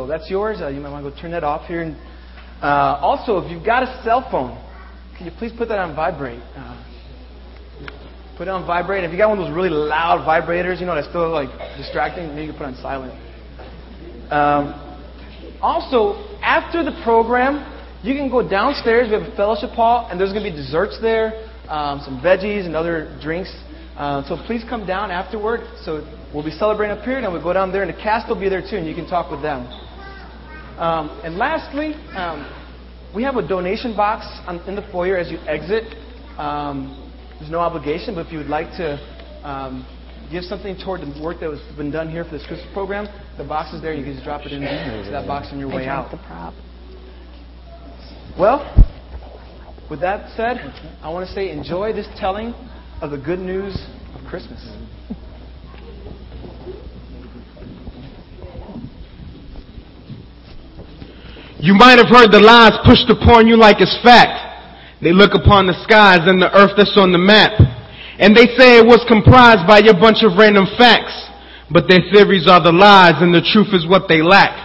So that's yours. Uh, you might want to go turn that off here. And, uh, also, if you've got a cell phone, can you please put that on vibrate? Uh, put it on vibrate. If you got one of those really loud vibrators, you know, that's still like distracting, maybe you can put on silent. Um, also, after the program, you can go downstairs. We have a fellowship hall, and there's going to be desserts there, um, some veggies and other drinks. Uh, so please come down afterward. So we'll be celebrating up here, and we'll go down there, and the cast will be there too, and you can talk with them. Um, and lastly, um, we have a donation box on, in the foyer as you exit. Um, there's no obligation, but if you would like to um, give something toward the work that has been done here for this Christmas program, the box is there. You can just drop it in to that box on your way out. the prop. Well, with that said, I want to say enjoy this telling of the good news of Christmas. You might have heard the lies pushed upon you like it's fact. They look upon the skies and the earth that's on the map. And they say it was comprised by a bunch of random facts. But their theories are the lies and the truth is what they lack.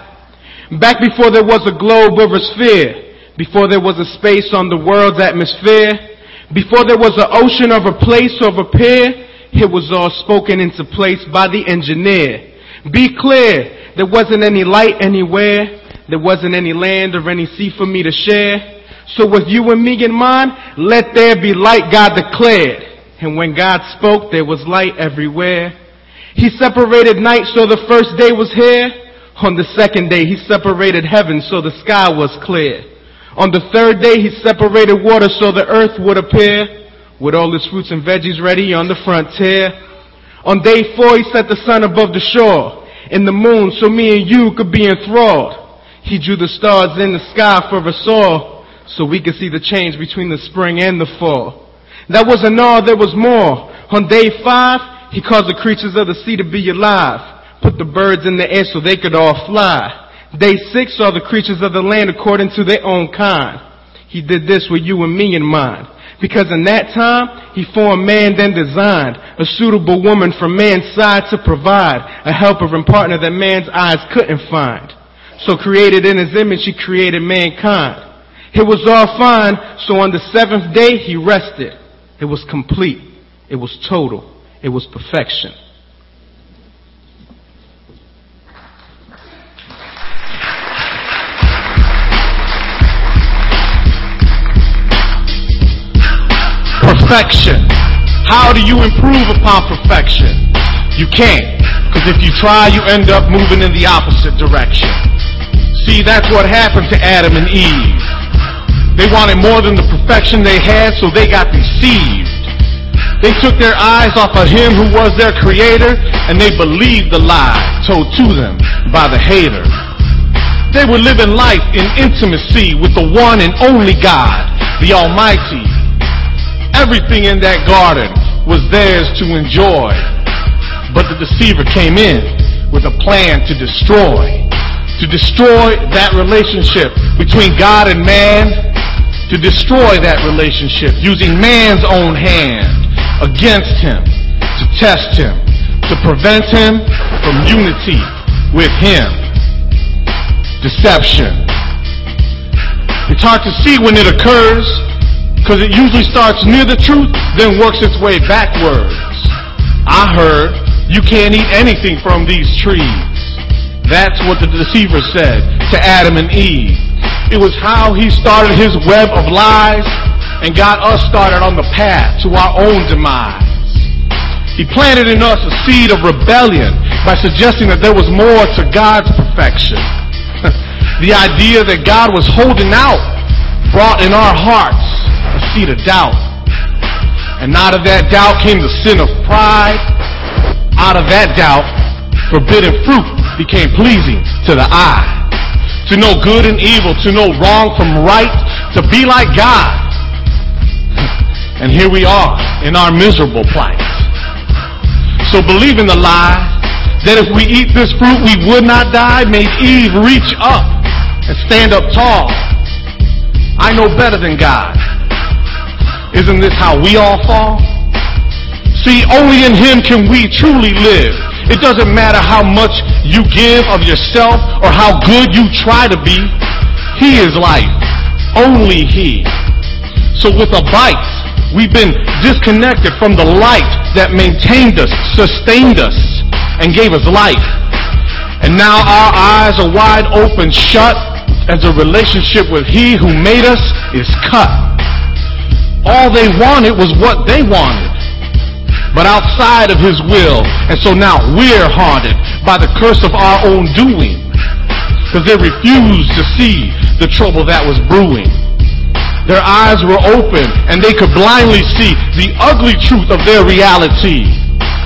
Back before there was a globe or a sphere, before there was a space on the world's atmosphere, before there was an ocean of a place or a pier, it was all spoken into place by the engineer. Be clear, there wasn't any light anywhere. There wasn't any land or any sea for me to share. So with you and me in mind, let there be light, God declared. And when God spoke, there was light everywhere. He separated night so the first day was here. On the second day, he separated heaven so the sky was clear. On the third day, he separated water so the earth would appear with all its fruits and veggies ready on the frontier. On day four, he set the sun above the shore and the moon so me and you could be enthralled. He drew the stars in the sky for us all, so we could see the change between the spring and the fall. That wasn't all, there was more. On day five, he caused the creatures of the sea to be alive, put the birds in the air so they could all fly. Day six saw the creatures of the land according to their own kind. He did this with you and me in mind. Because in that time, he formed man, then designed a suitable woman from man's side to provide a helper and partner that man's eyes couldn't find. So created in his image, he created mankind. It was all fine, so on the seventh day, he rested. It was complete. It was total. It was perfection. Perfection. How do you improve upon perfection? You can't. Because if you try, you end up moving in the opposite direction. See, that's what happened to Adam and Eve. They wanted more than the perfection they had, so they got deceived. They took their eyes off of him who was their creator, and they believed the lie told to them by the hater. They were living life in intimacy with the one and only God, the Almighty. Everything in that garden was theirs to enjoy. But the deceiver came in with a plan to destroy. To destroy that relationship between God and man. To destroy that relationship using man's own hand against him. To test him. To prevent him from unity with him. Deception. It's hard to see when it occurs because it usually starts near the truth, then works its way backwards. I heard you can't eat anything from these trees. That's what the deceiver said to Adam and Eve. It was how he started his web of lies and got us started on the path to our own demise. He planted in us a seed of rebellion by suggesting that there was more to God's perfection. the idea that God was holding out brought in our hearts a seed of doubt. And out of that doubt came the sin of pride. Out of that doubt, forbidden fruit became pleasing to the eye. To know good and evil, to know wrong from right, to be like God. And here we are in our miserable plight. So believing the lie that if we eat this fruit we would not die made Eve reach up and stand up tall. I know better than God. Isn't this how we all fall? See, only in Him can we truly live It doesn't matter how much you give of yourself or how good you try to be. He is life. Only He. So with a bite, we've been disconnected from the light that maintained us, sustained us, and gave us life. And now our eyes are wide open shut as the relationship with He who made us is cut. All they wanted was what they wanted but outside of his will. And so now we're haunted by the curse of our own doing because they refused to see the trouble that was brewing. Their eyes were open and they could blindly see the ugly truth of their reality.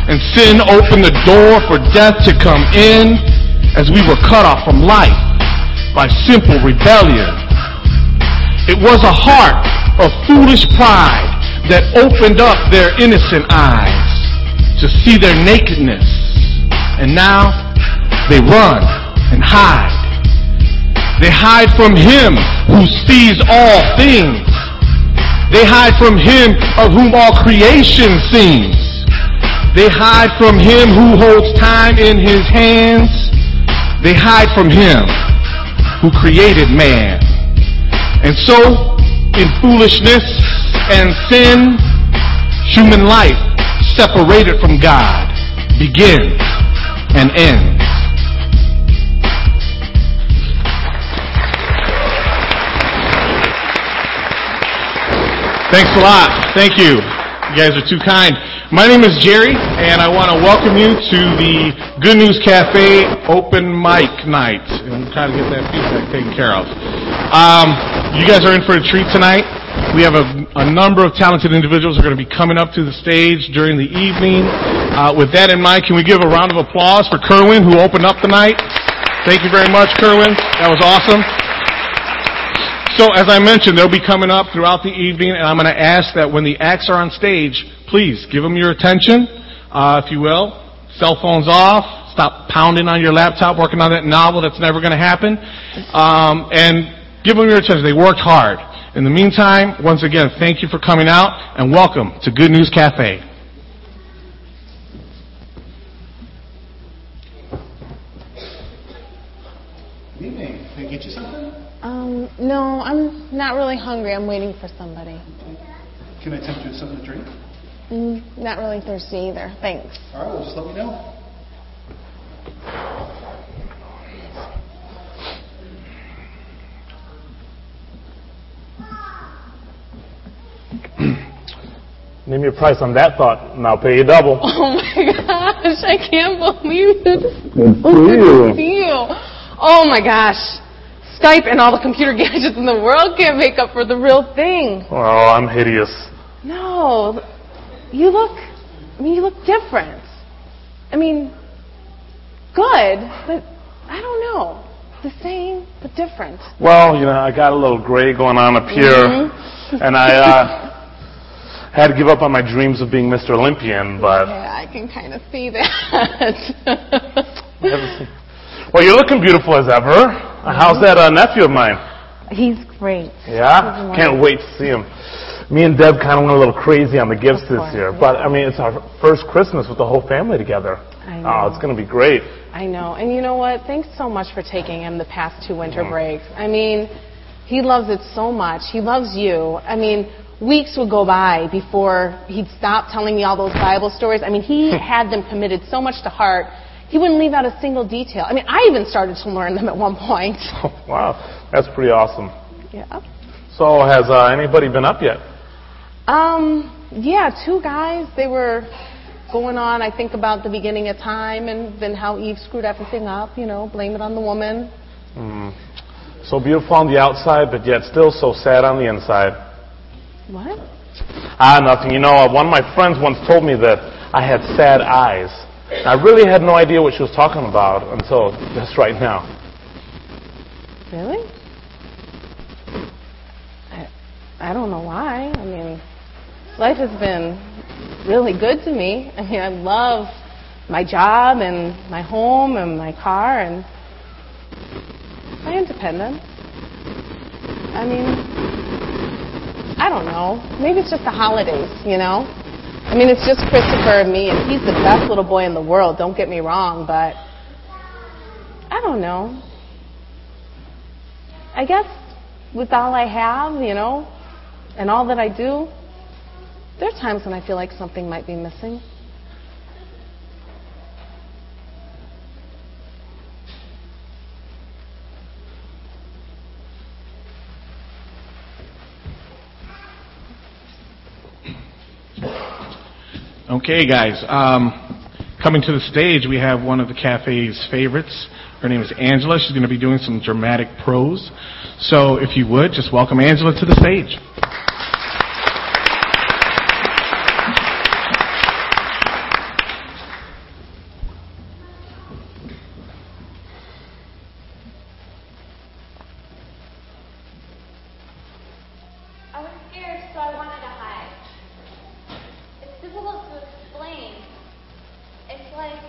And sin opened the door for death to come in as we were cut off from life by simple rebellion. It was a heart of foolish pride that opened up their innocent eyes to see their nakedness. And now they run and hide. They hide from Him who sees all things. They hide from Him of whom all creation sings. They hide from Him who holds time in His hands. They hide from Him who created man. And so, in foolishness, and sin, human life separated from God begins and ends. Thanks a lot. Thank you. You guys are too kind. My name is Jerry, and I want to welcome you to the Good News Cafe open mic night. And I'm trying to get that feedback taken care of. Um, you guys are in for a treat tonight. We have a, a, number of talented individuals who are going to be coming up to the stage during the evening. Uh, with that in mind, can we give a round of applause for Kerwin, who opened up the night? Thank you very much, Kerwin. That was awesome. So, as I mentioned, they'll be coming up throughout the evening, and I'm going to ask that when the acts are on stage, please give them your attention, uh, if you will. Cell phones off. Stop pounding on your laptop, working on that novel that's never going to happen. Um, and give them your attention. They worked hard. In the meantime, once again, thank you for coming out and welcome to Good News Cafe. Good evening. Can I get you something? Um, no, I'm not really hungry. I'm waiting for somebody. Can I tempt you with something to drink? Mm, not really thirsty either. Thanks. All right, well, just let me know. Name your price on that thought, and I'll pay you double. Oh my gosh, I can't believe it. Good for you. Oh my gosh. Skype and all the computer gadgets in the world can't make up for the real thing. Oh, I'm hideous. No. You look, I mean, you look different. I mean, good, but I don't know. The same, but different. Well, you know, I got a little gray going on up here, Mm-hmm. And I uh, had to give up on my dreams of being Mr. Olympian, but. Yeah, I can kind of see that. Well, you're looking beautiful as ever. How's that uh, nephew of mine? He's great. Yeah? He's Can't wait to see him. Me and Deb kind of went a little crazy on the gifts Of this year, yeah. but I mean, it's our first Christmas with the whole family together. I Oh, it's going to be great. I know. And you know what? Thanks so much for taking him the past two winter breaks. I mean, he loves it so much. He loves you. I mean, weeks would go by before he'd stop telling me all those Bible stories. I mean, he had them committed so much to heart. He wouldn't leave out a single detail. I mean, I even started to learn them at one point. wow, that's pretty awesome. Yeah. So, has uh, anybody been up yet? Um, yeah, two guys. They were going on, I think, about the beginning of time and then how Eve screwed everything up, you know, blame it on the woman. Hmm. So beautiful on the outside, but yet still so sad on the inside. What? Ah, nothing. You know, uh, one of my friends once told me that I had sad eyes. I really had no idea what she was talking about until just right now. Really? I, I don't know why. I mean, life has been really good to me. I mean, I love my job and my home and my car and my independence. I mean, I don't know. Maybe it's just the holidays, you know? I mean, it's just Christopher and me, and he's the best little boy in the world, don't get me wrong, but I don't know. I guess with all I have, you know, and all that I do, there are times when I feel like something might be missing. Okay, guys. Um, coming to the stage, we have one of the cafe's favorites. Her name is Angela. She's going to be doing some dramatic prose. So, if you would, just welcome Angela to the stage. I was scared, so I wanted to hide. It's difficult to explain. It's like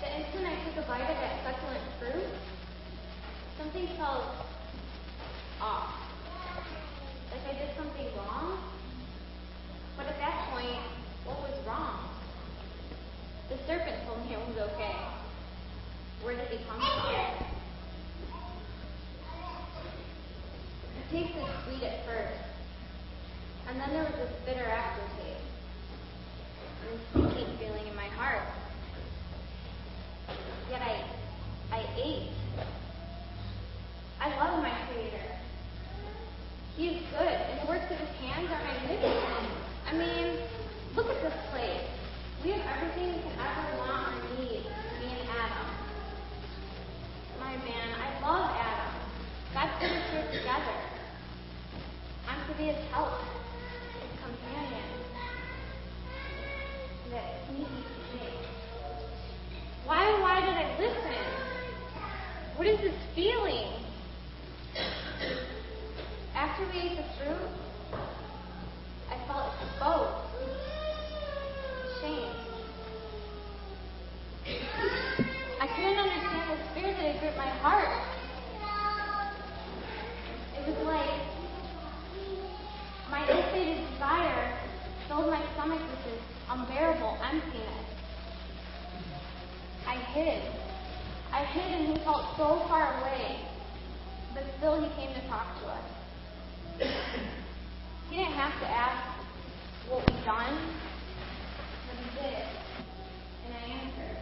the instant I took a bite of that succulent fruit, something felt off. Like I did something wrong. But at that point, what was wrong? The serpent told me it was okay. Where did he come from? It tasted sweet at first. And then there was this bitter aftertaste. And this sinking feeling in my heart. Yet I I. I love my creator. He is good, and the works of his hands are magnificent. I mean, look at this place. We have everything we could ever want or need, me and Adam. My man, I love Adam. God put us here together. I'm to be his help, his companion. That needs me. Why, why did I listen? What is this feeling? After we ate the fruit, I felt exposed, ashamed. I couldn't understand the fear that had gripped my heart. It was like my ill-fated desire filled my stomach with this unbearable emptiness. I hid. I hid and he felt so far away. But still he came to talk to us. He didn't have to ask what we'd done, but he did. And I answered.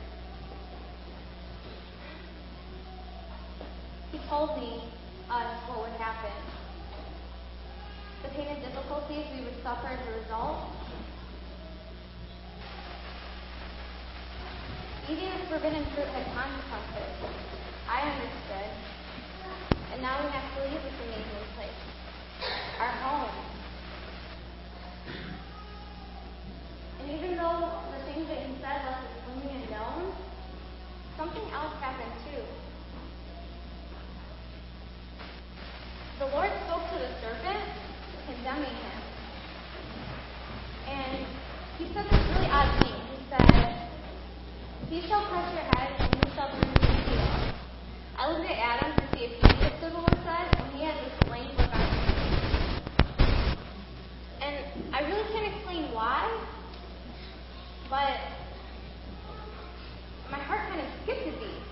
He told me us what would happen. The pain and difficulties we would suffer as a result. Eating the forbidden fruit had consequences. I understood. And now we have to leave this amazing place. Our home. And even though the things that he said left us swimming in knowns, something else happened too. The Lord spoke to the serpent, condemning him. And he said this really odd thing. He said, I looked at Adam to see if he understood what was said, and he had look on his face. And I really can't explain why, but my heart kind of skipped a beat.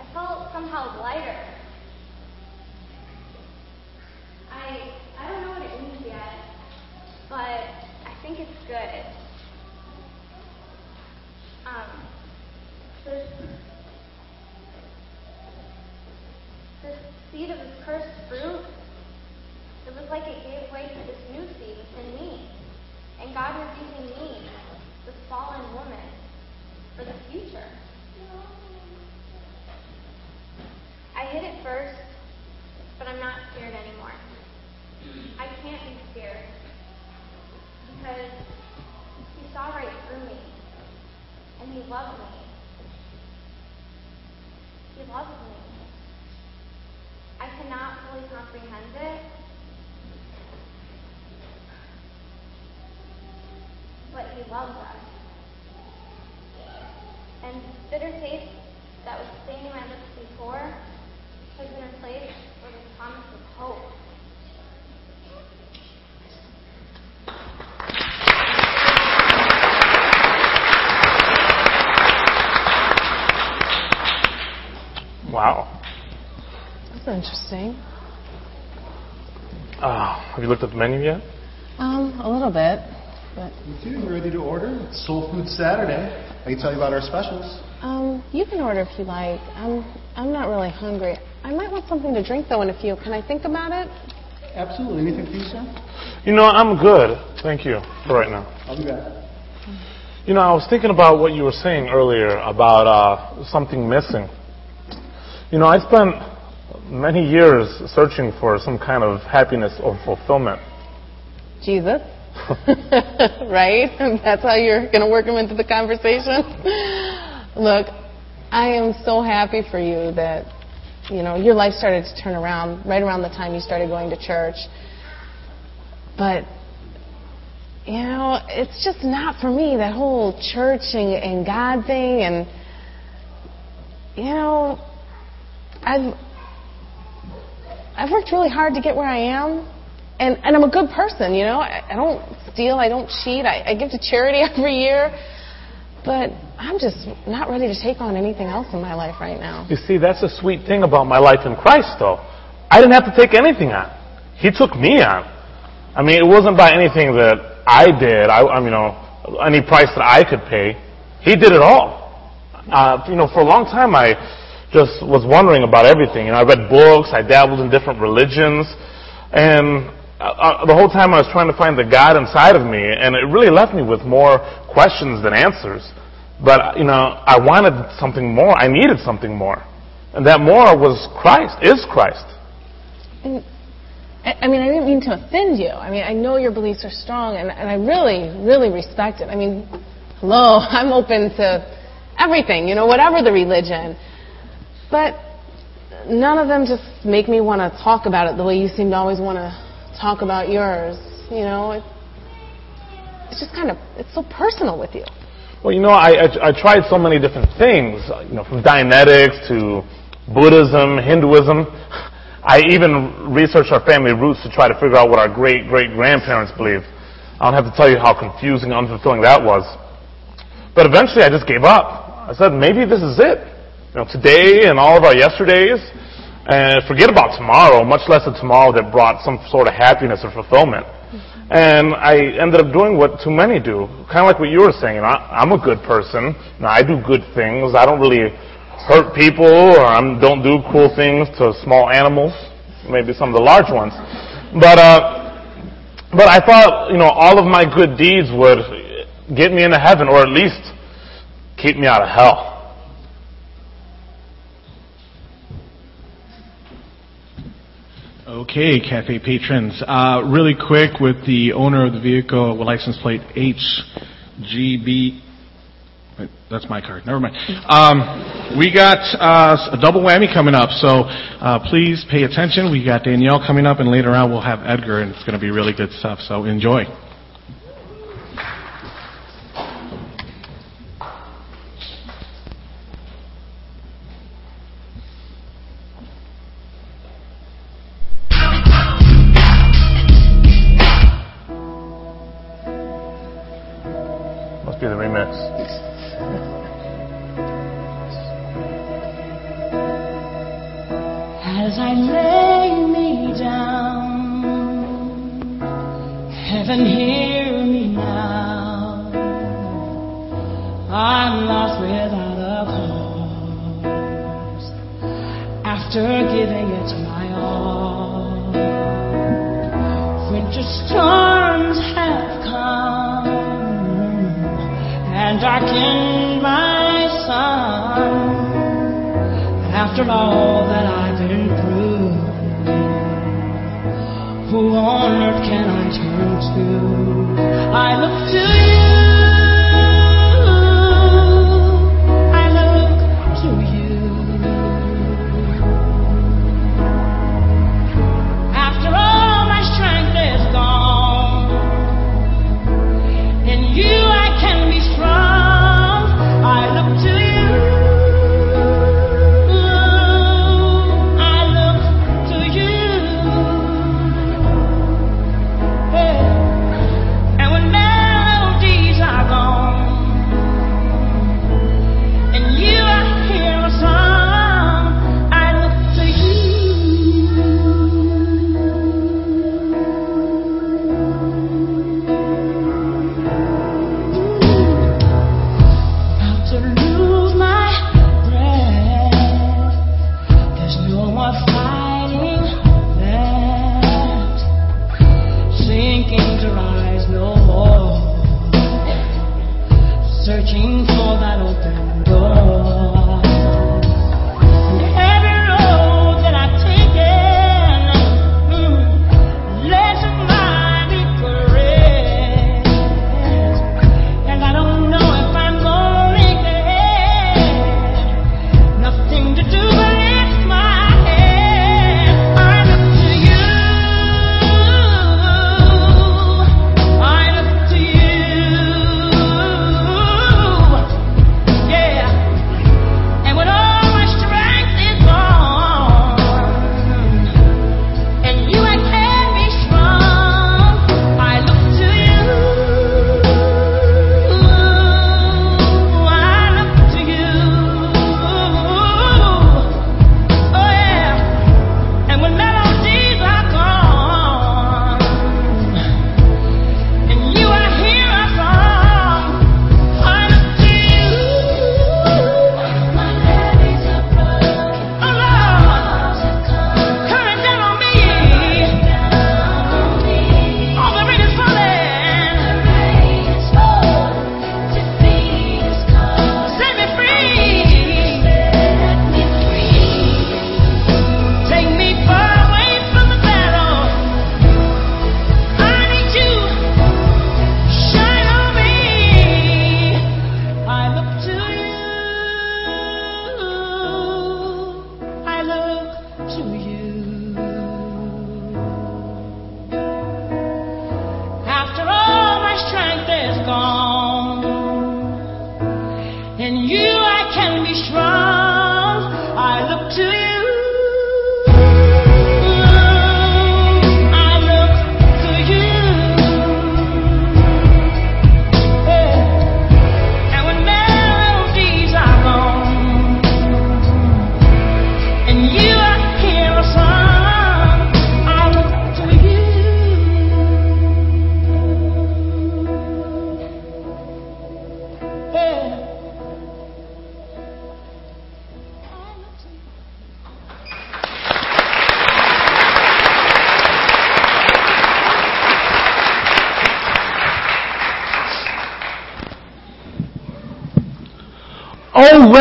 I felt somehow lighter. I I don't know what it means yet, but I think it's good. Um, this seed of this cursed fruit, it was like it gave way to this new seed within me, and God was using me, this fallen woman, for the future. I hid it first, but I'm not scared anymore. I can't be scared because he saw right through me and he loved me. He loves me. I cannot fully comprehend it, but he loves us. And bitter taste that was staining my lips before has been replaced with a promise of hope. Interesting. Uh, have you looked at the menu yet? Um, a little bit. But You two, ready to order? It's Soul Food Saturday. I can tell you about our specials. um, you can order if you like. I'm I'm not really hungry. I might want something to drink though in a few. Can I think about it? Absolutely. Anything for you, sir? You know, I'm good. Thank you for right now. I'll be back. You know, I was thinking about what you were saying earlier about uh, something missing. You know, I spent many years searching for some kind of happiness or fulfillment. Jesus. right? That's how you're going to work him into the conversation? Look, I am so happy for you that, you know, your life started to turn around right around the time you started going to church. But, you know, it's just not for me, that whole church and, and God thing. And, you know, I've, I've worked really hard to get where I am and and I'm a good person, you know. I, I don't steal, I don't cheat, I, I give to charity every year, but I'm just not ready to take on anything else in my life right now. You see, that's the sweet thing about my life in Christ, though. I didn't have to take anything on. He took me on. I mean, it wasn't by anything that I did. I, I you know, any price that I could pay. He did it all. Uh, you know, for a long time, I just was wondering about everything. Know, I read books, I dabbled in different religions, and uh, the whole time I was trying to find the God inside of me, and it really left me with more questions than answers. But you know, I wanted something more. I needed something more, and that more was Christ. Is Christ? And, I mean, I didn't mean to offend you. I mean, I know your beliefs are strong, and, and I really, really respect it. I mean, hello, I'm open to everything, you know, whatever the religion. But none of them just make me want to talk about it the way you seem to always want to talk about yours. You know, it, it's just kind of, it's so personal with you. Well, you know, I, I, I tried so many different things, you know, from Dianetics to Buddhism, Hinduism. I even researched our family roots to try to figure out what our great great grandparents believed. I don't have to tell you how confusing and unfulfilling that was. But eventually I just gave up. I said, maybe this is it. You know, today and all of our yesterdays, and forget about tomorrow, much less a tomorrow that brought some sort of happiness or fulfillment. And I ended up doing what too many do, kind of like what you were saying. I, I'm a good person. You know, I do good things. I don't really hurt people, or I don't do cool things to small animals, maybe some of the large ones. But uh, but I thought, you know, all of my good deeds would get me into heaven, or at least keep me out of hell. Okay, cafe patrons. Uh, really quick, with the owner of the vehicle with license plate HGB. wait, That's my card. Never mind. Um, we got uh, a double whammy coming up, so uh, please pay attention. We got Danielle coming up, and later on we'll have Edgar, and it's going to be really good stuff. So enjoy. To? I look to you.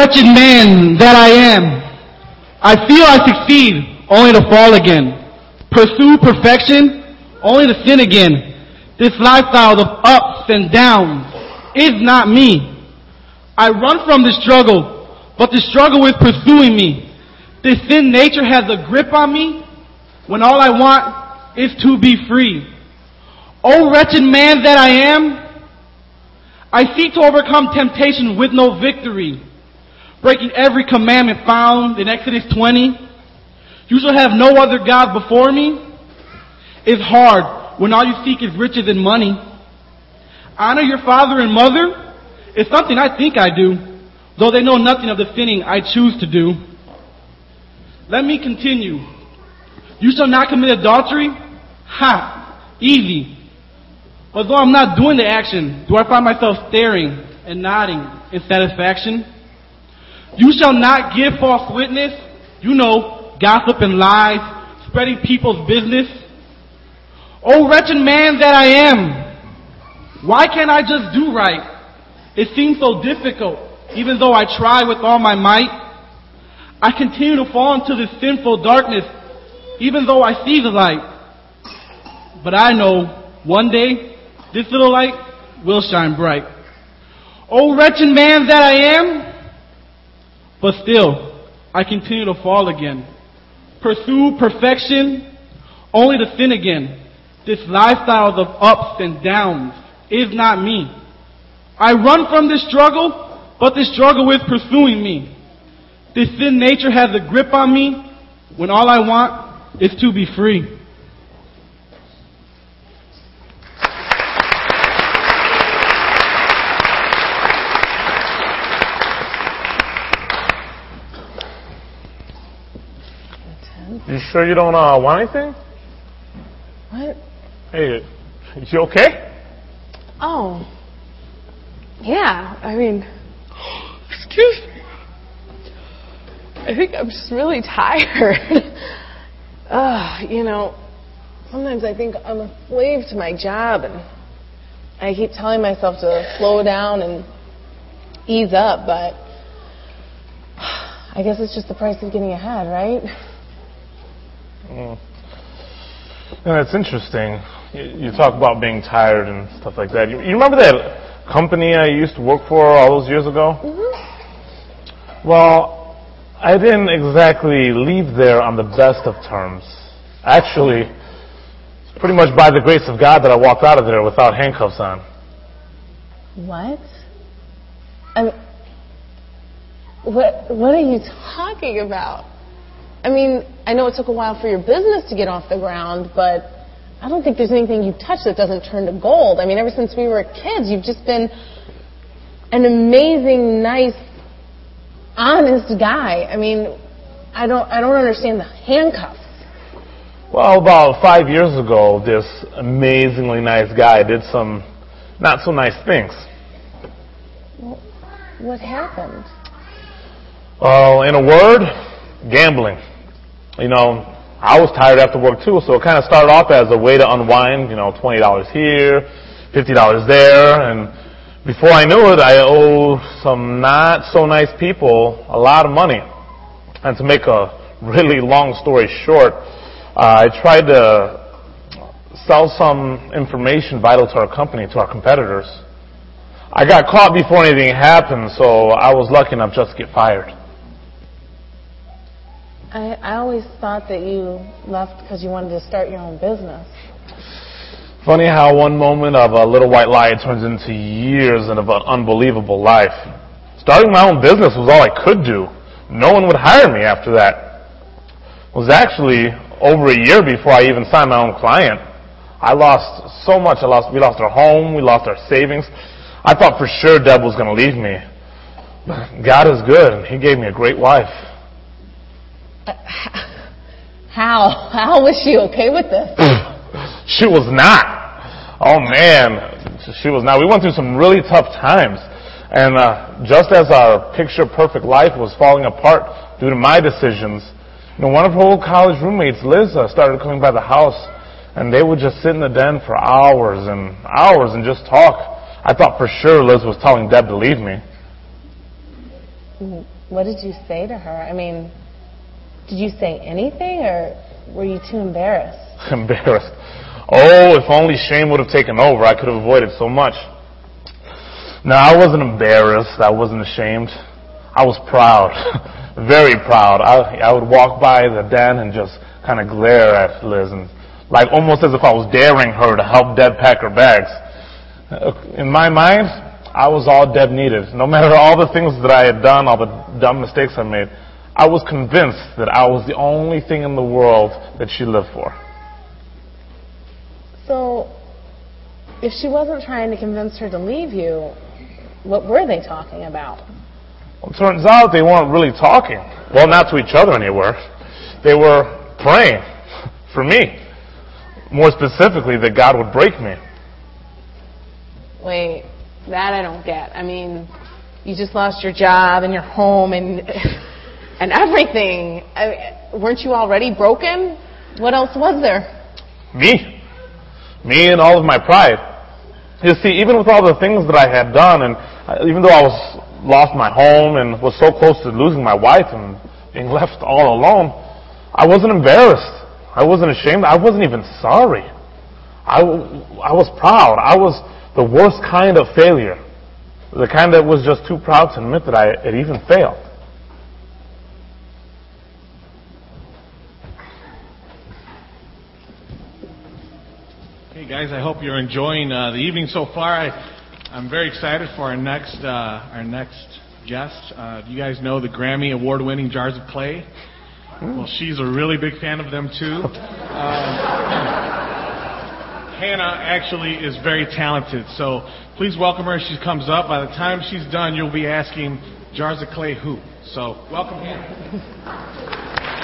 Wretched man that I am. I feel I succeed, only to fall again. Pursue perfection, only to sin again. This lifestyle of ups and downs is not me. I run from the struggle, but the struggle is pursuing me. This sin nature has a grip on me when all I want is to be free. Oh, wretched man that I am, I seek to overcome temptation with no victory, breaking every commandment found in Exodus 20. You shall have no other God before me. It's hard when all you seek is riches and money. Honor your father and mother is something I think I do, though they know nothing of the sinning I choose to do. Let me continue. You shall not commit adultery? Ha! Easy. Although I'm not doing the action, do I find myself staring and nodding in satisfaction? You shall not give false witness. You know, gossip and lies, spreading people's business. Oh, wretched man that I am. Why can't I just do right? It seems so difficult, even though I try with all my might. I continue to fall into this sinful darkness, even though I see the light. But I know one day this little light will shine bright. Oh, wretched man that I am! But still, I continue to fall again. Pursue perfection, only to sin again. This lifestyle of ups and downs is not me. I run from this struggle, but this struggle is pursuing me. This sin nature has a grip on me when all I want is to be free. You sure you don't uh, want anything? What? Hey, you okay? Oh. Yeah, I mean, excuse me. I think I'm just really tired. Ugh, you know, sometimes I think I'm a slave to my job and I keep telling myself to slow down and ease up, but I guess it's just the price of getting ahead, right? Mm. Yeah, it's interesting. You, you talk about being tired and stuff like that. You, you remember that company I used to work for all those years ago? Mm-hmm. Well, I didn't exactly leave there on the best of terms. Actually, it's pretty much by the grace of God that I walked out of there without handcuffs on. What? I mean, what what are you talking about? I mean, I know it took a while for your business to get off the ground, but I don't think there's anything you touch that doesn't turn to gold. I mean, ever since we were kids, you've just been an amazing, nice, honest guy. I mean, I don't I don't understand the handcuffs. Well, about five years ago, this amazingly nice guy did some not so nice things. Well, what happened? Well, in a word, gambling. You know, I was tired after work too, so it kind of started off as a way to unwind, you know, $20 here, $50 there, and before I knew it, I owed some not so nice people a lot of money. And to make a really long story short, uh, I tried to sell some information vital to our company, to our competitors. I got caught before anything happened, so I was lucky enough just to get fired. I, I always thought that you left because you wanted to start your own business. Funny how one moment of a little white lie turns into years and of an unbelievable life. Starting my own business was all I could do. No one would hire me after that. It was actually over a year before I even signed my own client. I lost so much. I lost, we lost our home. We lost our savings. I thought for sure Deb was going to leave me. But God is good, and He gave me a great wife. How? How was she okay with this? she was not. Oh man, she was not. We went through some really tough times. And uh, just as our picture perfect life was falling apart due to my decisions, you know, one of her old college roommates, Liz, uh, started coming by the house, and they would just sit in the den for hours and hours and just talk. I thought for sure Liz was telling Deb to leave me. what did you say to her? I mean, did you say anything or were you too embarrassed? Embarrassed. Oh, if only shame would have taken over, I could have avoided so much. No, I wasn't embarrassed. I wasn't ashamed. I was proud. Very proud. I, I would walk by the den and just kind of glare at Liz and like almost as if I was daring her to help Deb pack her bags. Uh, In my mind, I was all Deb needed. No matter all the things that I had done, all the dumb mistakes I made, I was convinced that I was the only thing in the world that she lived for. So, if she wasn't trying to convince her to leave you, what were they talking about? Well, it turns out they weren't really talking. Well, not to each other anywhere. They were praying for me. More specifically, that God would break me. Wait, that I don't get. I mean, you just lost your job and your home and and everything. I, weren't you already broken? What else was there? Me. Me and all of my pride. You see, even with all the things that I had done, and uh, even though I was lost my home and was so close to losing my wife and being left all alone, I wasn't embarrassed. I wasn't ashamed. I wasn't even sorry. I, I was proud. I was the worst kind of failure. The kind that was just too proud to admit that I had even failed. Guys, I hope you're enjoying uh, the evening so far. I, I'm very excited for our next uh, our next guest. Uh, do you guys know the Grammy award-winning Jars of Clay? Well, she's a really big fan of them too. Um, Hannah actually is very talented, so please welcome her. as She comes up. By the time she's done, you'll be asking Jars of Clay who. So welcome Hannah.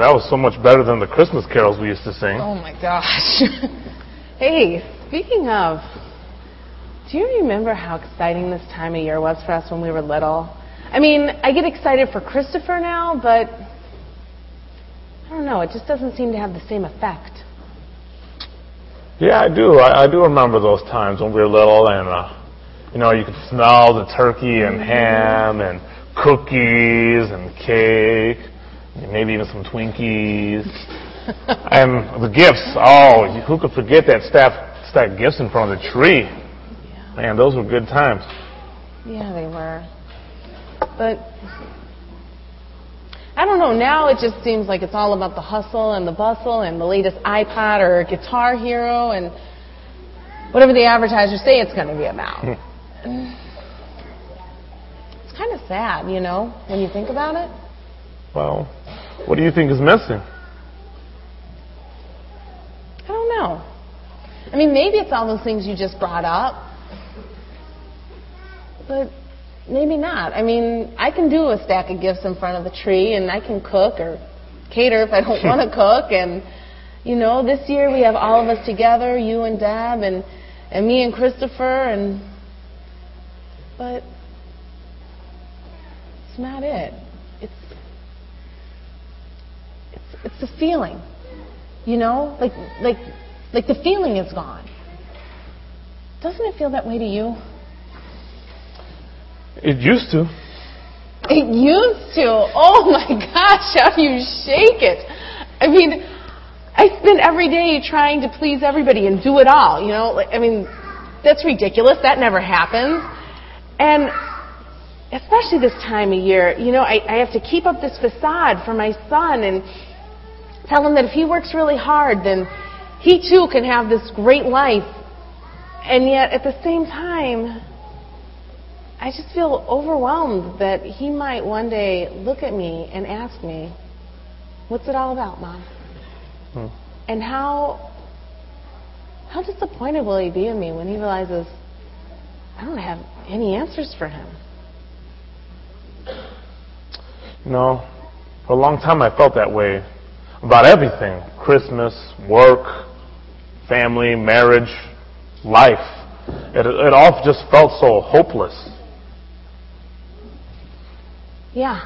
that was so much better than the Christmas carols we used to sing. Oh my gosh. hey, speaking of, do you remember how exciting this time of year was for us when we were little? I mean, I get excited for Christopher now, but I don't know, it just doesn't seem to have the same effect. Yeah, I do. I, I do remember those times when we were little, and uh, you know, you could smell the turkey and ham and cookies and cake, maybe even some Twinkies, and the gifts. Oh, who could forget that staff stacked gifts in front of the tree? Man, those were good times. Yeah, they were. But I don't know. Now it just seems like it's all about the hustle and the bustle and the latest iPod or Guitar Hero and whatever the advertisers say it's going to be about. Hmm. it's kind of sad, you know, when you think about it. Well, what do you think is missing? I don't know. I mean, maybe it's all those things you just brought up. But maybe not. I mean, I can do a stack of gifts in front of the tree and I can cook or cater if I don't want to cook and you know, this year we have all of us together, you and Deb and and me and Christopher and but it's not it. It's the feeling. You know? Like like like the feeling is gone. Doesn't it feel that way to you? It used to. It used to. Oh my gosh, how you shake it? I mean, I spend every day trying to please everybody and do it all, you know? Like, I mean, that's ridiculous. That never happens. And especially this time of year, you know, I, I have to keep up this facade for my son and tell him that if he works really hard, then he too can have this great life. And yet, at the same time, I just feel overwhelmed that he might one day look at me and ask me, What's it all about, Mom? Hmm. And how how disappointed will he be in me when he realizes I don't have any answers for him? No, for a long time I felt that way about everything Christmas, work, family, marriage, life. It, it all just felt so hopeless. Yeah,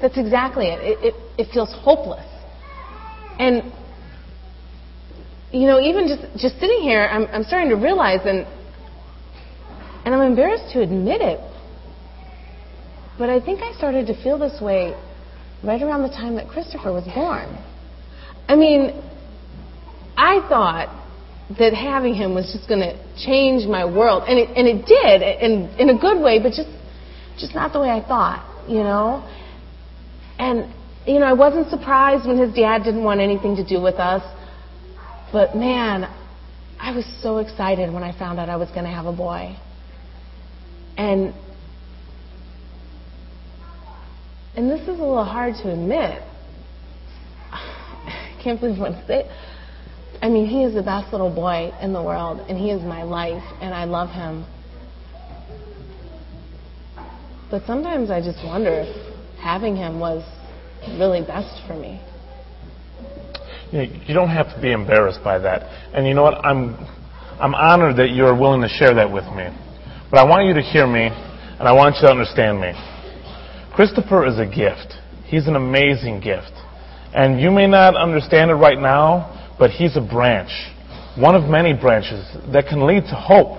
that's exactly it. It, it, it feels hopeless. And, you know, even just, just sitting here, I'm, I'm starting to realize, and, and I'm embarrassed to admit it, but I think I started to feel this way right around the time that Christopher was born. I mean, I thought that having him was just going to change my world, and it, and it did, in, in a good way, but just, just not the way I thought you know? And, you know, I wasn't surprised when his dad didn't want anything to do with us. But man, I was so excited when I found out I was going to have a boy. And, and this is a little hard to admit. I can't believe what I say. I mean, he is the best little boy in the world, and he is my life, and I love him. But sometimes I just wonder if having him was really best for me. You don't have to be embarrassed by that. And you know what? I'm, I'm honored that you're willing to share that with me. But I want you to hear me, and I want you to understand me. Christopher is a gift. He's an amazing gift. And you may not understand it right now, but he's a branch, one of many branches that can lead to hope.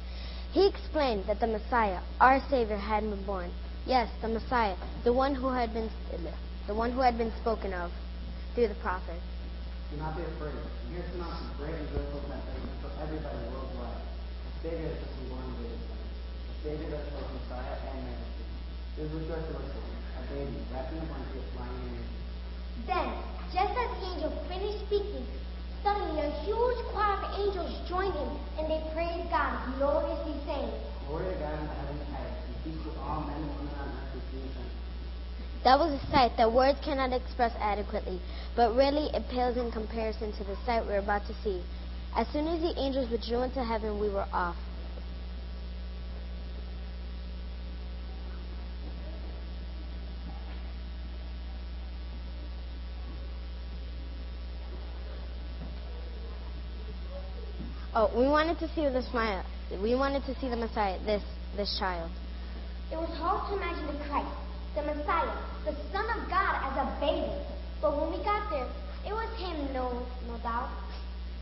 He explained that the Messiah, our Savior, had been born. Yes, the Messiah, the one who had been the one who had been spoken of through the prophets. Do not be afraid. Here's to announce great and joyful message for everybody worldwide. The Savior has just been born in David's son. The Savior that was Messiah and Majesty. It was rejoiced to look a baby wrapped in a blanket lying in a manger. Then, just as the angel finished speaking, suddenly a huge choir of angels joined him, and they praised God gloriously, saying, Glory to God in the heavenly highest, and peace to all men and women on earth who fear him. That was a sight that words cannot express adequately, but really it pales in comparison to the sight we're about to see. As soon as the angels withdrew into heaven, we were off. Oh, we wanted to see the smile. We wanted to see the Messiah, this this child. It was hard to imagine the Christ, the Messiah, the Son of God as a baby. But when we got there, it was him, no, no doubt.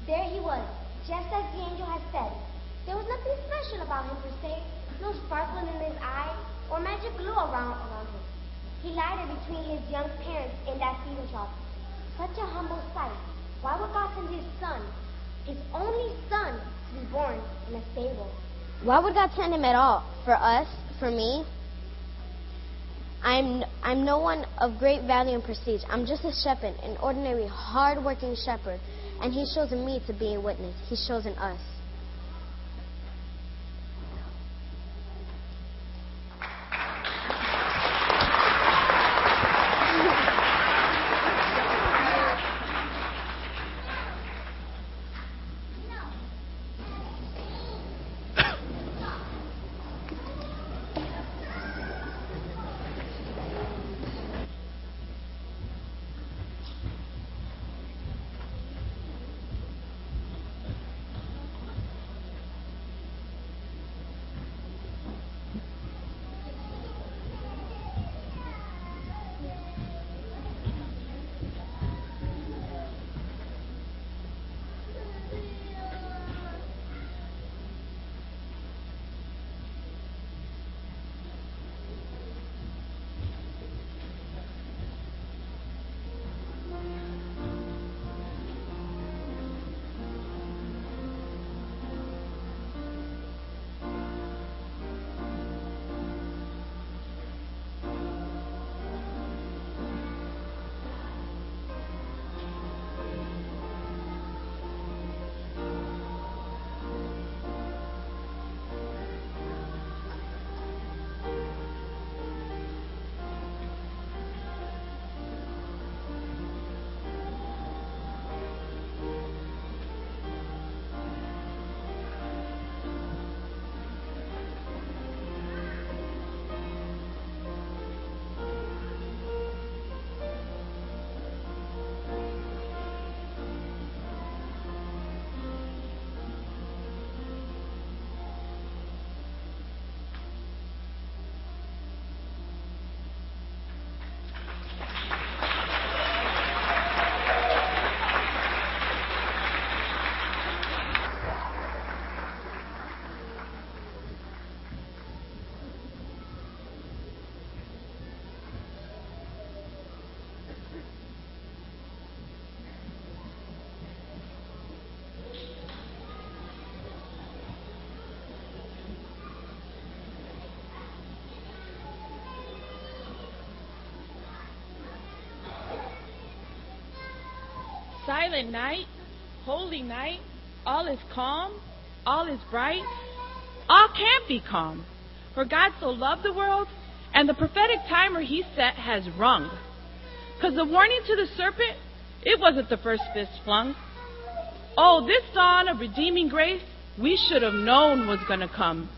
There he was, just as the angel had said. There was nothing special about him per se, no sparkling in his eye or magic glue around around him. He in between his young parents in that feeding trough. Such a humble sight. Why would God send his son, his only son, to be born in a stable? Why would God send him at all? For us? For me? I'm I'm no one of great value and prestige. I'm just a shepherd, an ordinary, hard-working shepherd, and He's chosen me to be a witness. He's chosen us. Silent night, holy night, all is calm, all is bright. All can't be calm, for God so loved the world, and the prophetic timer he set has rung. Because the warning to the serpent, it wasn't the first fist flung. Oh, this dawn of redeeming grace, we should have known was going to come.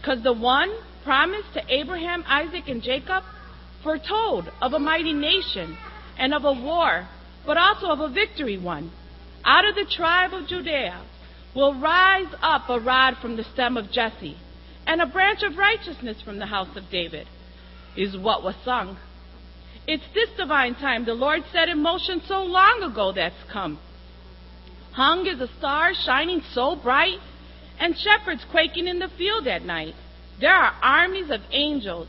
Because the one promised to Abraham, Isaac, and Jacob foretold of a mighty nation and of a war but also of a victory one. Out of the tribe of Judea will rise up a rod from the stem of Jesse, and a branch of righteousness from the house of David, is what was sung. It's this divine time the Lord set in motion so long ago that's come. Hung is a star shining so bright, and shepherds quaking in the field at night. There are armies of angels,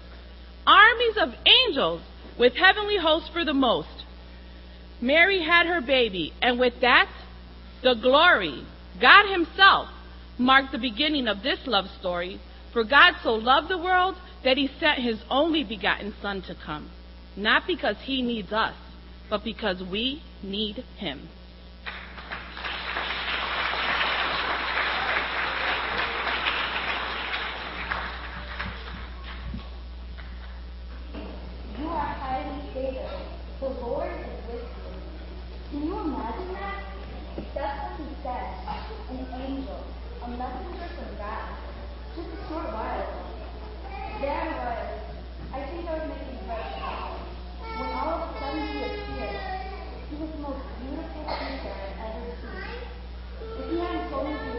armies of angels with heavenly hosts for the most Mary had her baby, and with that, the glory, God Himself, marked the beginning of this love story. For God so loved the world that He sent His only begotten Son to come, not because He needs us, but because we need Him. Can you imagine that? That's what he said. An angel, a messenger from God. Just a short while ago. There I was. I think I was making breakfast. When all of a sudden he appeared, he was the most beautiful creature I've ever seen. If he hadn't told me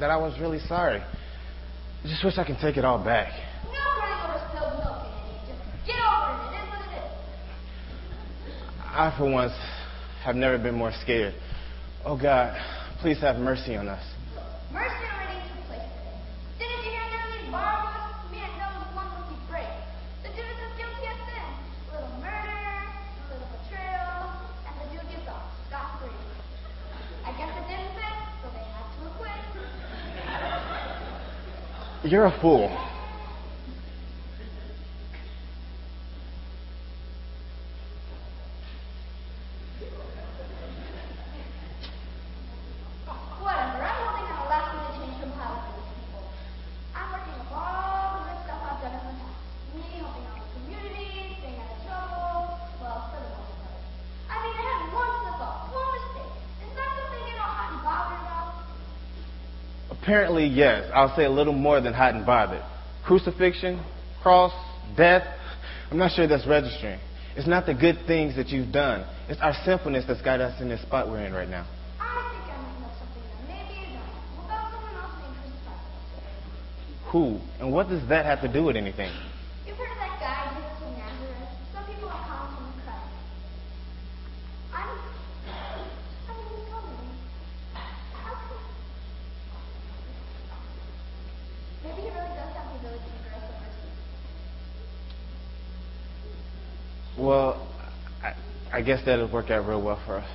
that I was really sorry. I just wish I can take it all back. I, for once, have never been more scared. Oh God, please have mercy on us. Mercy already took place today. Didn't you hear none of these borrowers? Man knows one must be break. The dude is as guilty as sin. A little murder, a little betrayal, and the dude gets off scot free. I guess it didn't fit, so they had to acquit. You're a fool. Whatever. I'm holding out a last minute change from Pilate for these people. I'm working up all the good stuff I've done in the past. Me helping out the community, staying out of trouble. Well, for the most part. I mean, I had one slip up, one mistake. Is that something you're not hot and bothered about? Apparently, yes. I'll say a little more than hot and bothered. Crucifixion, cross, death. I'm not sure that's registering. It's not the good things that you've done. It's our sinfulness that's got us in this spot we're in right now. I think I might know something that maybe you don't. Without someone else being crucified. Who? And what does that have to do with anything? You've heard of that guy, Jesus of Nazareth? Some people are calling him Christ. I'm. I mean, he's coming. How come? Maybe he really does have the ability to grant us mercy. Well, I, I guess that'll work out real well for us.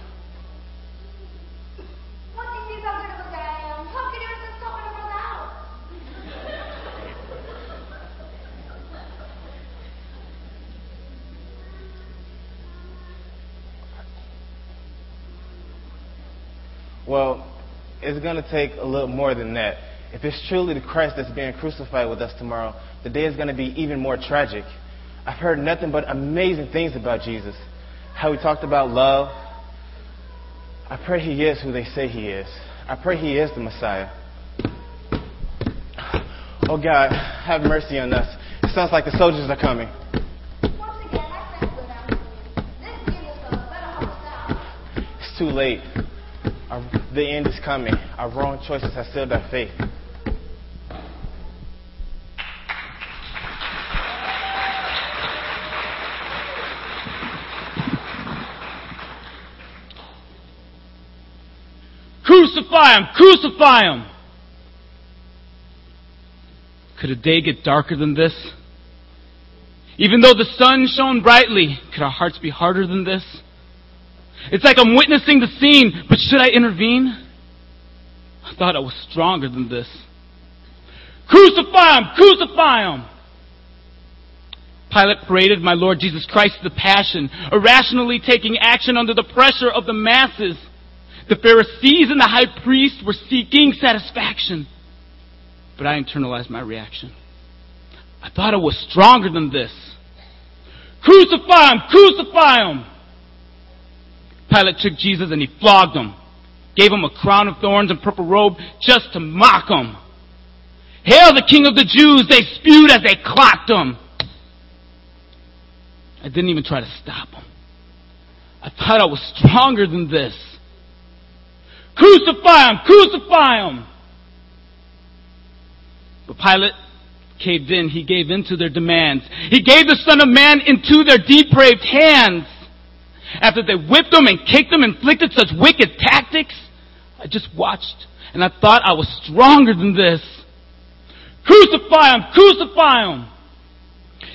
Once he sees how of a guy I am, how could he resist helping a? Well, it's going to take a little more than that. If it's truly the Christ that's being crucified with us tomorrow, the day is going to be even more tragic. I've heard nothing but amazing things about Jesus. How he talked about love. I pray he is who they say he is. I pray he is the Messiah. Oh God, have mercy on us. It sounds like the soldiers are coming. It's too late. Our, the end is coming. Our wrong choices have sealed our faith. Crucify him! Crucify him! Could a day get darker than this? Even though the sun shone brightly, could our hearts be harder than this? It's like I'm witnessing the scene, but should I intervene? I thought I was stronger than this. Crucify him! Crucify him! Pilate paraded my Lord Jesus Christ to the passion, irrationally taking action under the pressure of the masses. The Pharisees and the high priest were seeking satisfaction. But I internalized my reaction. I thought I was stronger than this. Crucify him! Crucify him! Pilate took Jesus and he flogged him. Gave him a crown of thorns and purple robe just to mock him. Hail the King of the Jews! They spewed as they clocked him. I didn't even try to stop him. I thought I was stronger than this. Crucify him! Crucify him! But Pilate caved in. He gave in to their demands. He gave the Son of Man into their depraved hands. After they whipped him and kicked him, inflicted such wicked tactics, I just watched and I thought I was stronger than this. Crucify him! Crucify him!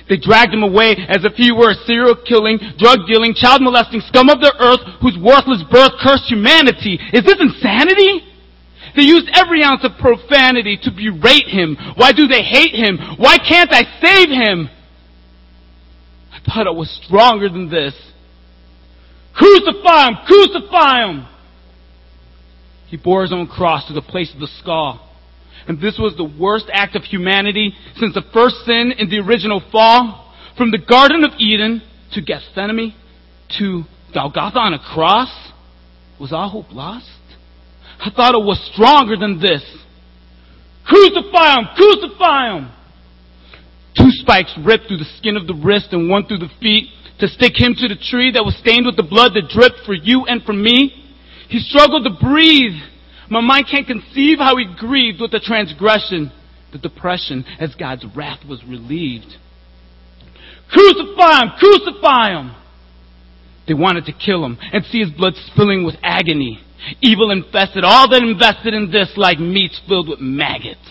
They dragged him away as if he were a serial killing, drug dealing, child molesting scum of the earth whose worthless birth cursed humanity. Is this insanity? They used every ounce of profanity to berate him. Why do they hate him? Why can't I save him? I thought I was stronger than this. Crucify him! Crucify him! He bore his own cross to the place of the skull. And this was the worst act of humanity since the first sin in the original fall. From the Garden of Eden to Gethsemane to Golgotha on a cross. Was all hope lost? I thought it was stronger than this. Crucify him! Crucify him! Two spikes ripped through the skin of the wrist and one through the feet to stick him to the tree that was stained with the blood that dripped for you and for me. He struggled to breathe. My mind can't conceive how he grieved with the transgression, the depression, as God's wrath was relieved. Crucify him! Crucify him! They wanted to kill him and see his blood spilling with agony. Evil infested all that invested in this like meats filled with maggots.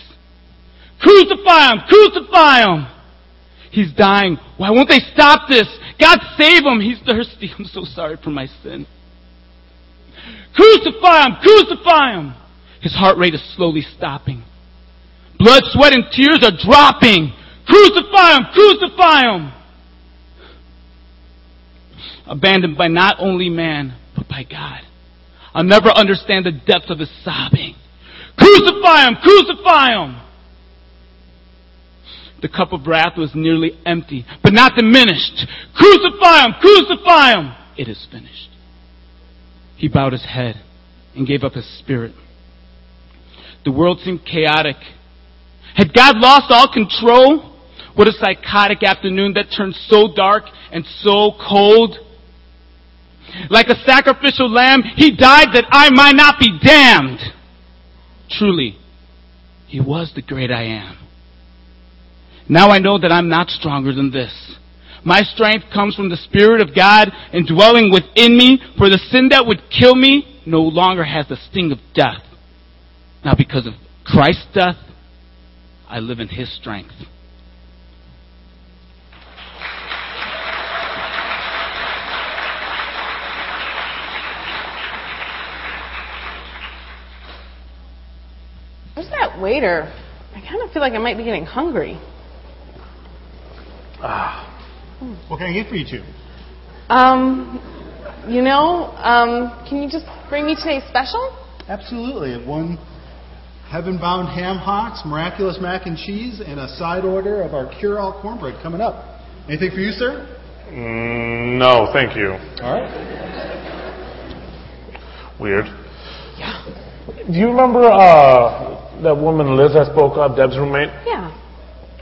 Crucify him! Crucify him! He's dying. Why won't they stop this? God save him! He's thirsty. I'm so sorry for my sin. Crucify him! Crucify him! His heart rate is slowly stopping. Blood, sweat, and tears are dropping. Crucify him! Crucify him! Abandoned by not only man, but by God. I'll never understand the depth of his sobbing. Crucify him! Crucify him! The cup of wrath was nearly empty, but not diminished. Crucify him! Crucify him! It is finished. He bowed his head and gave up his spirit. The world seemed chaotic. Had God lost all control? What a psychotic afternoon that turned so dark and so cold. Like a sacrificial lamb, he died that I might not be damned. Truly, he was the great I am. Now I know that I'm not stronger than this. My strength comes from the Spirit of God indwelling within me, for the sin that would kill me no longer has the sting of death. Now because of Christ's death, I live in His strength. Where's that waiter? I kind of feel like I might be getting hungry. Ah. What can I get for you two? Um, you know, um, can you just bring me today's special? Absolutely. And one heaven bound ham hocks, miraculous mac and cheese, and a side order of our cure all cornbread coming up. Anything for you, sir? Mm, no, thank you. All right. Weird. Yeah. Do you remember uh, that woman Liz I spoke of, Deb's roommate? Yeah.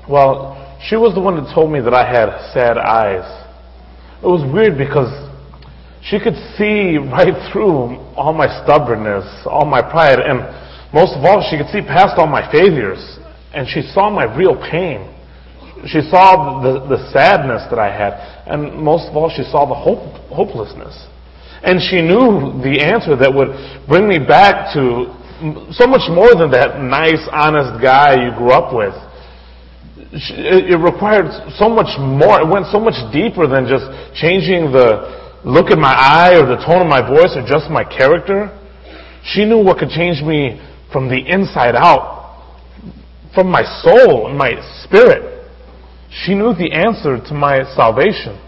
Well, she was the one that told me that I had sad eyes. It was weird because she could see right through all my stubbornness, all my pride, and most of all, she could see past all my failures. And she saw my real pain. She saw the, the sadness that I had. And most of all, she saw the hope, hopelessness. And she knew the answer that would bring me back to so much more than that nice, honest guy you grew up with it required so much more. It went so much deeper than just changing the look in my eye or the tone of my voice or just my character. She knew what could change me from the inside out, from my soul and my spirit. She knew the answer to my salvation.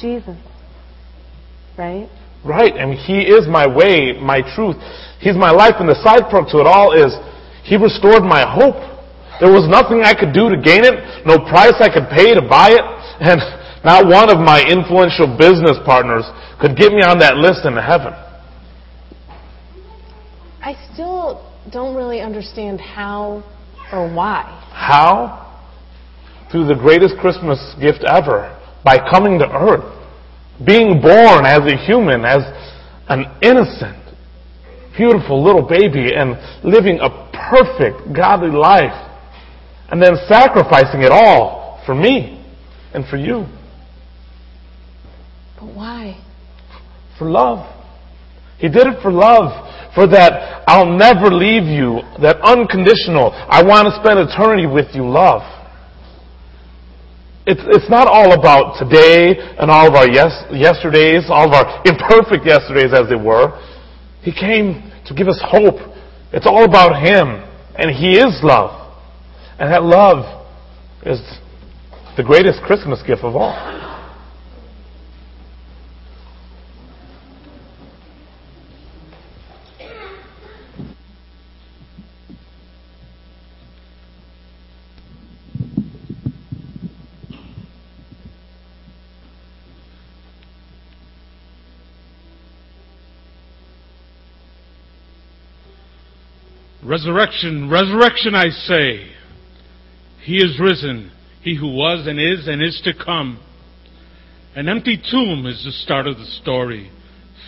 Jesus. Right? Right. Mean, He is my way, my truth. He's my life. And the side part to it all is he restored my hope. There was nothing I could do to gain it, no price I could pay to buy it, and not one of my influential business partners could get me on that list in heaven. I still don't really understand how or why. How? Through the greatest Christmas gift ever, by coming to earth, being born as a human, as an innocent, beautiful little baby, and living a perfect, godly life, and then sacrificing it all for me and for you. But why? For love. He did it for love. For that I'll never leave you, that unconditional, I want to spend eternity with you love. It's, it's not all about today and all of our yes, yesterdays, all of our imperfect yesterdays as they were. He came to give us hope it's all about Him. And He is love. And that love is the greatest Christmas gift of all. Resurrection, resurrection, I say. He is risen, he who was and is and is to come. An empty tomb is the start of the story.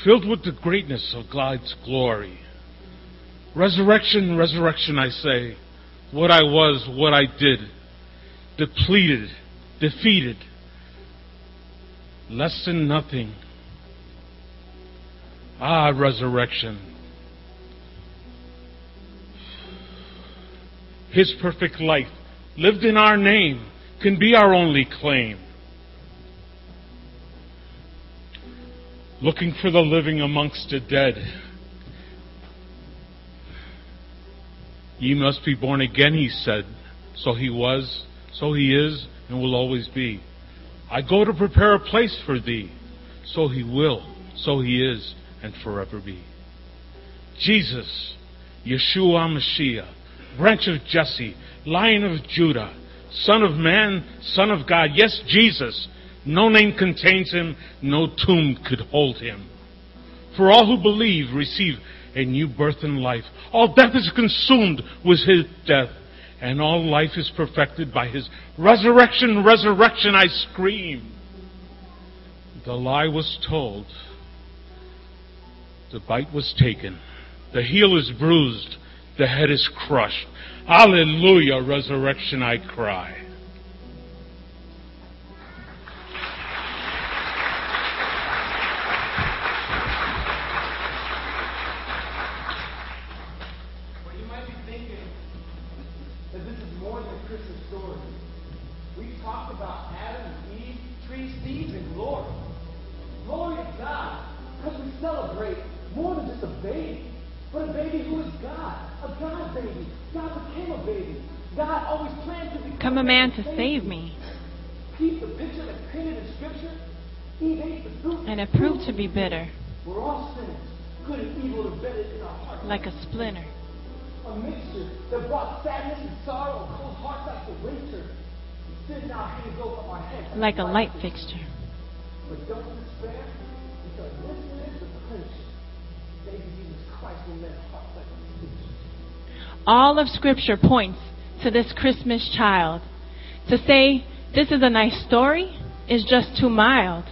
filled with the greatness of God's glory. Resurrection, resurrection, I say, what I was, what I did, depleted, defeated, less than nothing. Ah, resurrection. His perfect life, lived in our name, can be our only claim. Looking for the living amongst the dead. Ye must be born again, he said. So he was, so he is, and will always be. I go to prepare a place for thee. So he will, so he is, and forever be. Jesus, Yeshua Mashiach, branch of Jesse, lion of Judah, son of man, son of God. Yes, Jesus. No name contains him, no tomb could hold him. For all who believe receive a new birth in life. All death is consumed with his death, and all life is perfected by his resurrection, resurrection, I scream. The lie was told, the bite was taken, the heel is bruised, the head is crushed. Hallelujah, resurrection, I cry. Man to save me. Keep the picture that's painted Scripture. Eve ate the fruit. And it proved to be bitter, We're all sinners, good and evil embedded in our hearts. like a splinter. A mixture that brought sadness and sorrow and cold hearts like the winter. Sin now hangs over our heads. like a light fixture. But don't despair, because this is the Prince. Baby Jesus Christ will mend hearts like a. All of Scripture points to this Christmas child. To say this is a nice story is just too mild.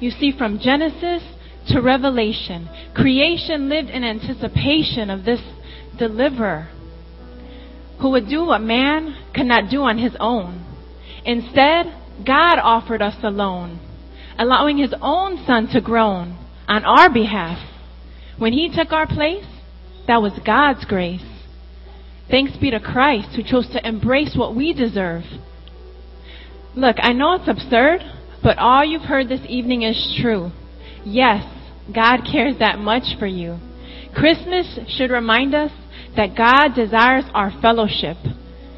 You see, from Genesis to Revelation, creation lived in anticipation of this deliverer who would do what man could not do on his own. Instead, God offered us alone, allowing his own son to groan on our behalf. When he took our place, that was God's grace. Thanks be to Christ who chose to embrace what we deserve. Look, I know it's absurd, but all you've heard this evening is true. Yes, God cares that much for you. Christmas should remind us that God desires our fellowship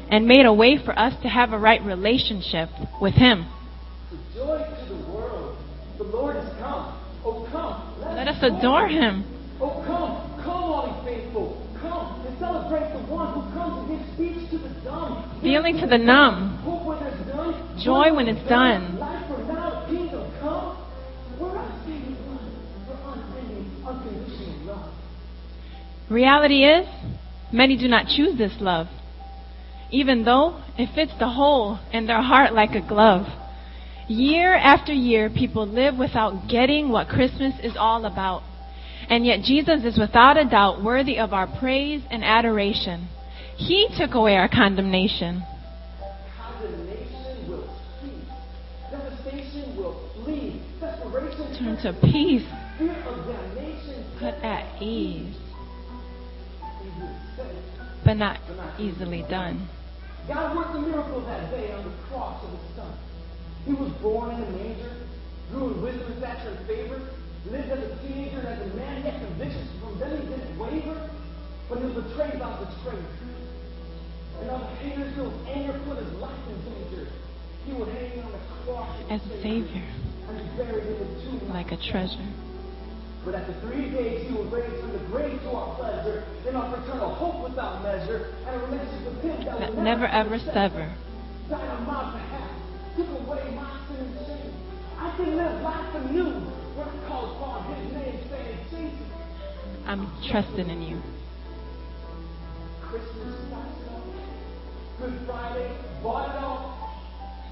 and made a way for us to have a right relationship with Him. Joy to the world. The Lord is come. Oh, come. Let us adore Him. Oh, come. Come, all ye faithful. Come and celebrate the one who comes and gives speech to the dumb. Feeling to the numb. Joy when it's done. Reality is, many do not choose this love, even though it fits the hole in their heart like a glove. Year after year, people live without getting what Christmas is all about. And yet, Jesus is without a doubt worthy of our praise and adoration. He took away our. Condemnation Turn to peace, put at ease, but not easily done. God worked a miracle that day on the cross of his son. He was born in a manger, grew in wisdom, stature, and favor, lived as a teenager as a man, yet convictions from them he didn't waver. but he was betrayed, God betrayed. And all the haters whose anger put his life in danger. He would hang on the cross As a Savior, and be buried in the tomb like a treasure. But after three days, he was raised from the grave to our pleasure, in our eternal hope without measure, and a relationship with him that That will never ever sever. died on my behalf, took away my sin and shame. I can live life anew when I call upon his name, saying, Jesus, I'm trusting in you. Christmas Good Friday, bought it all,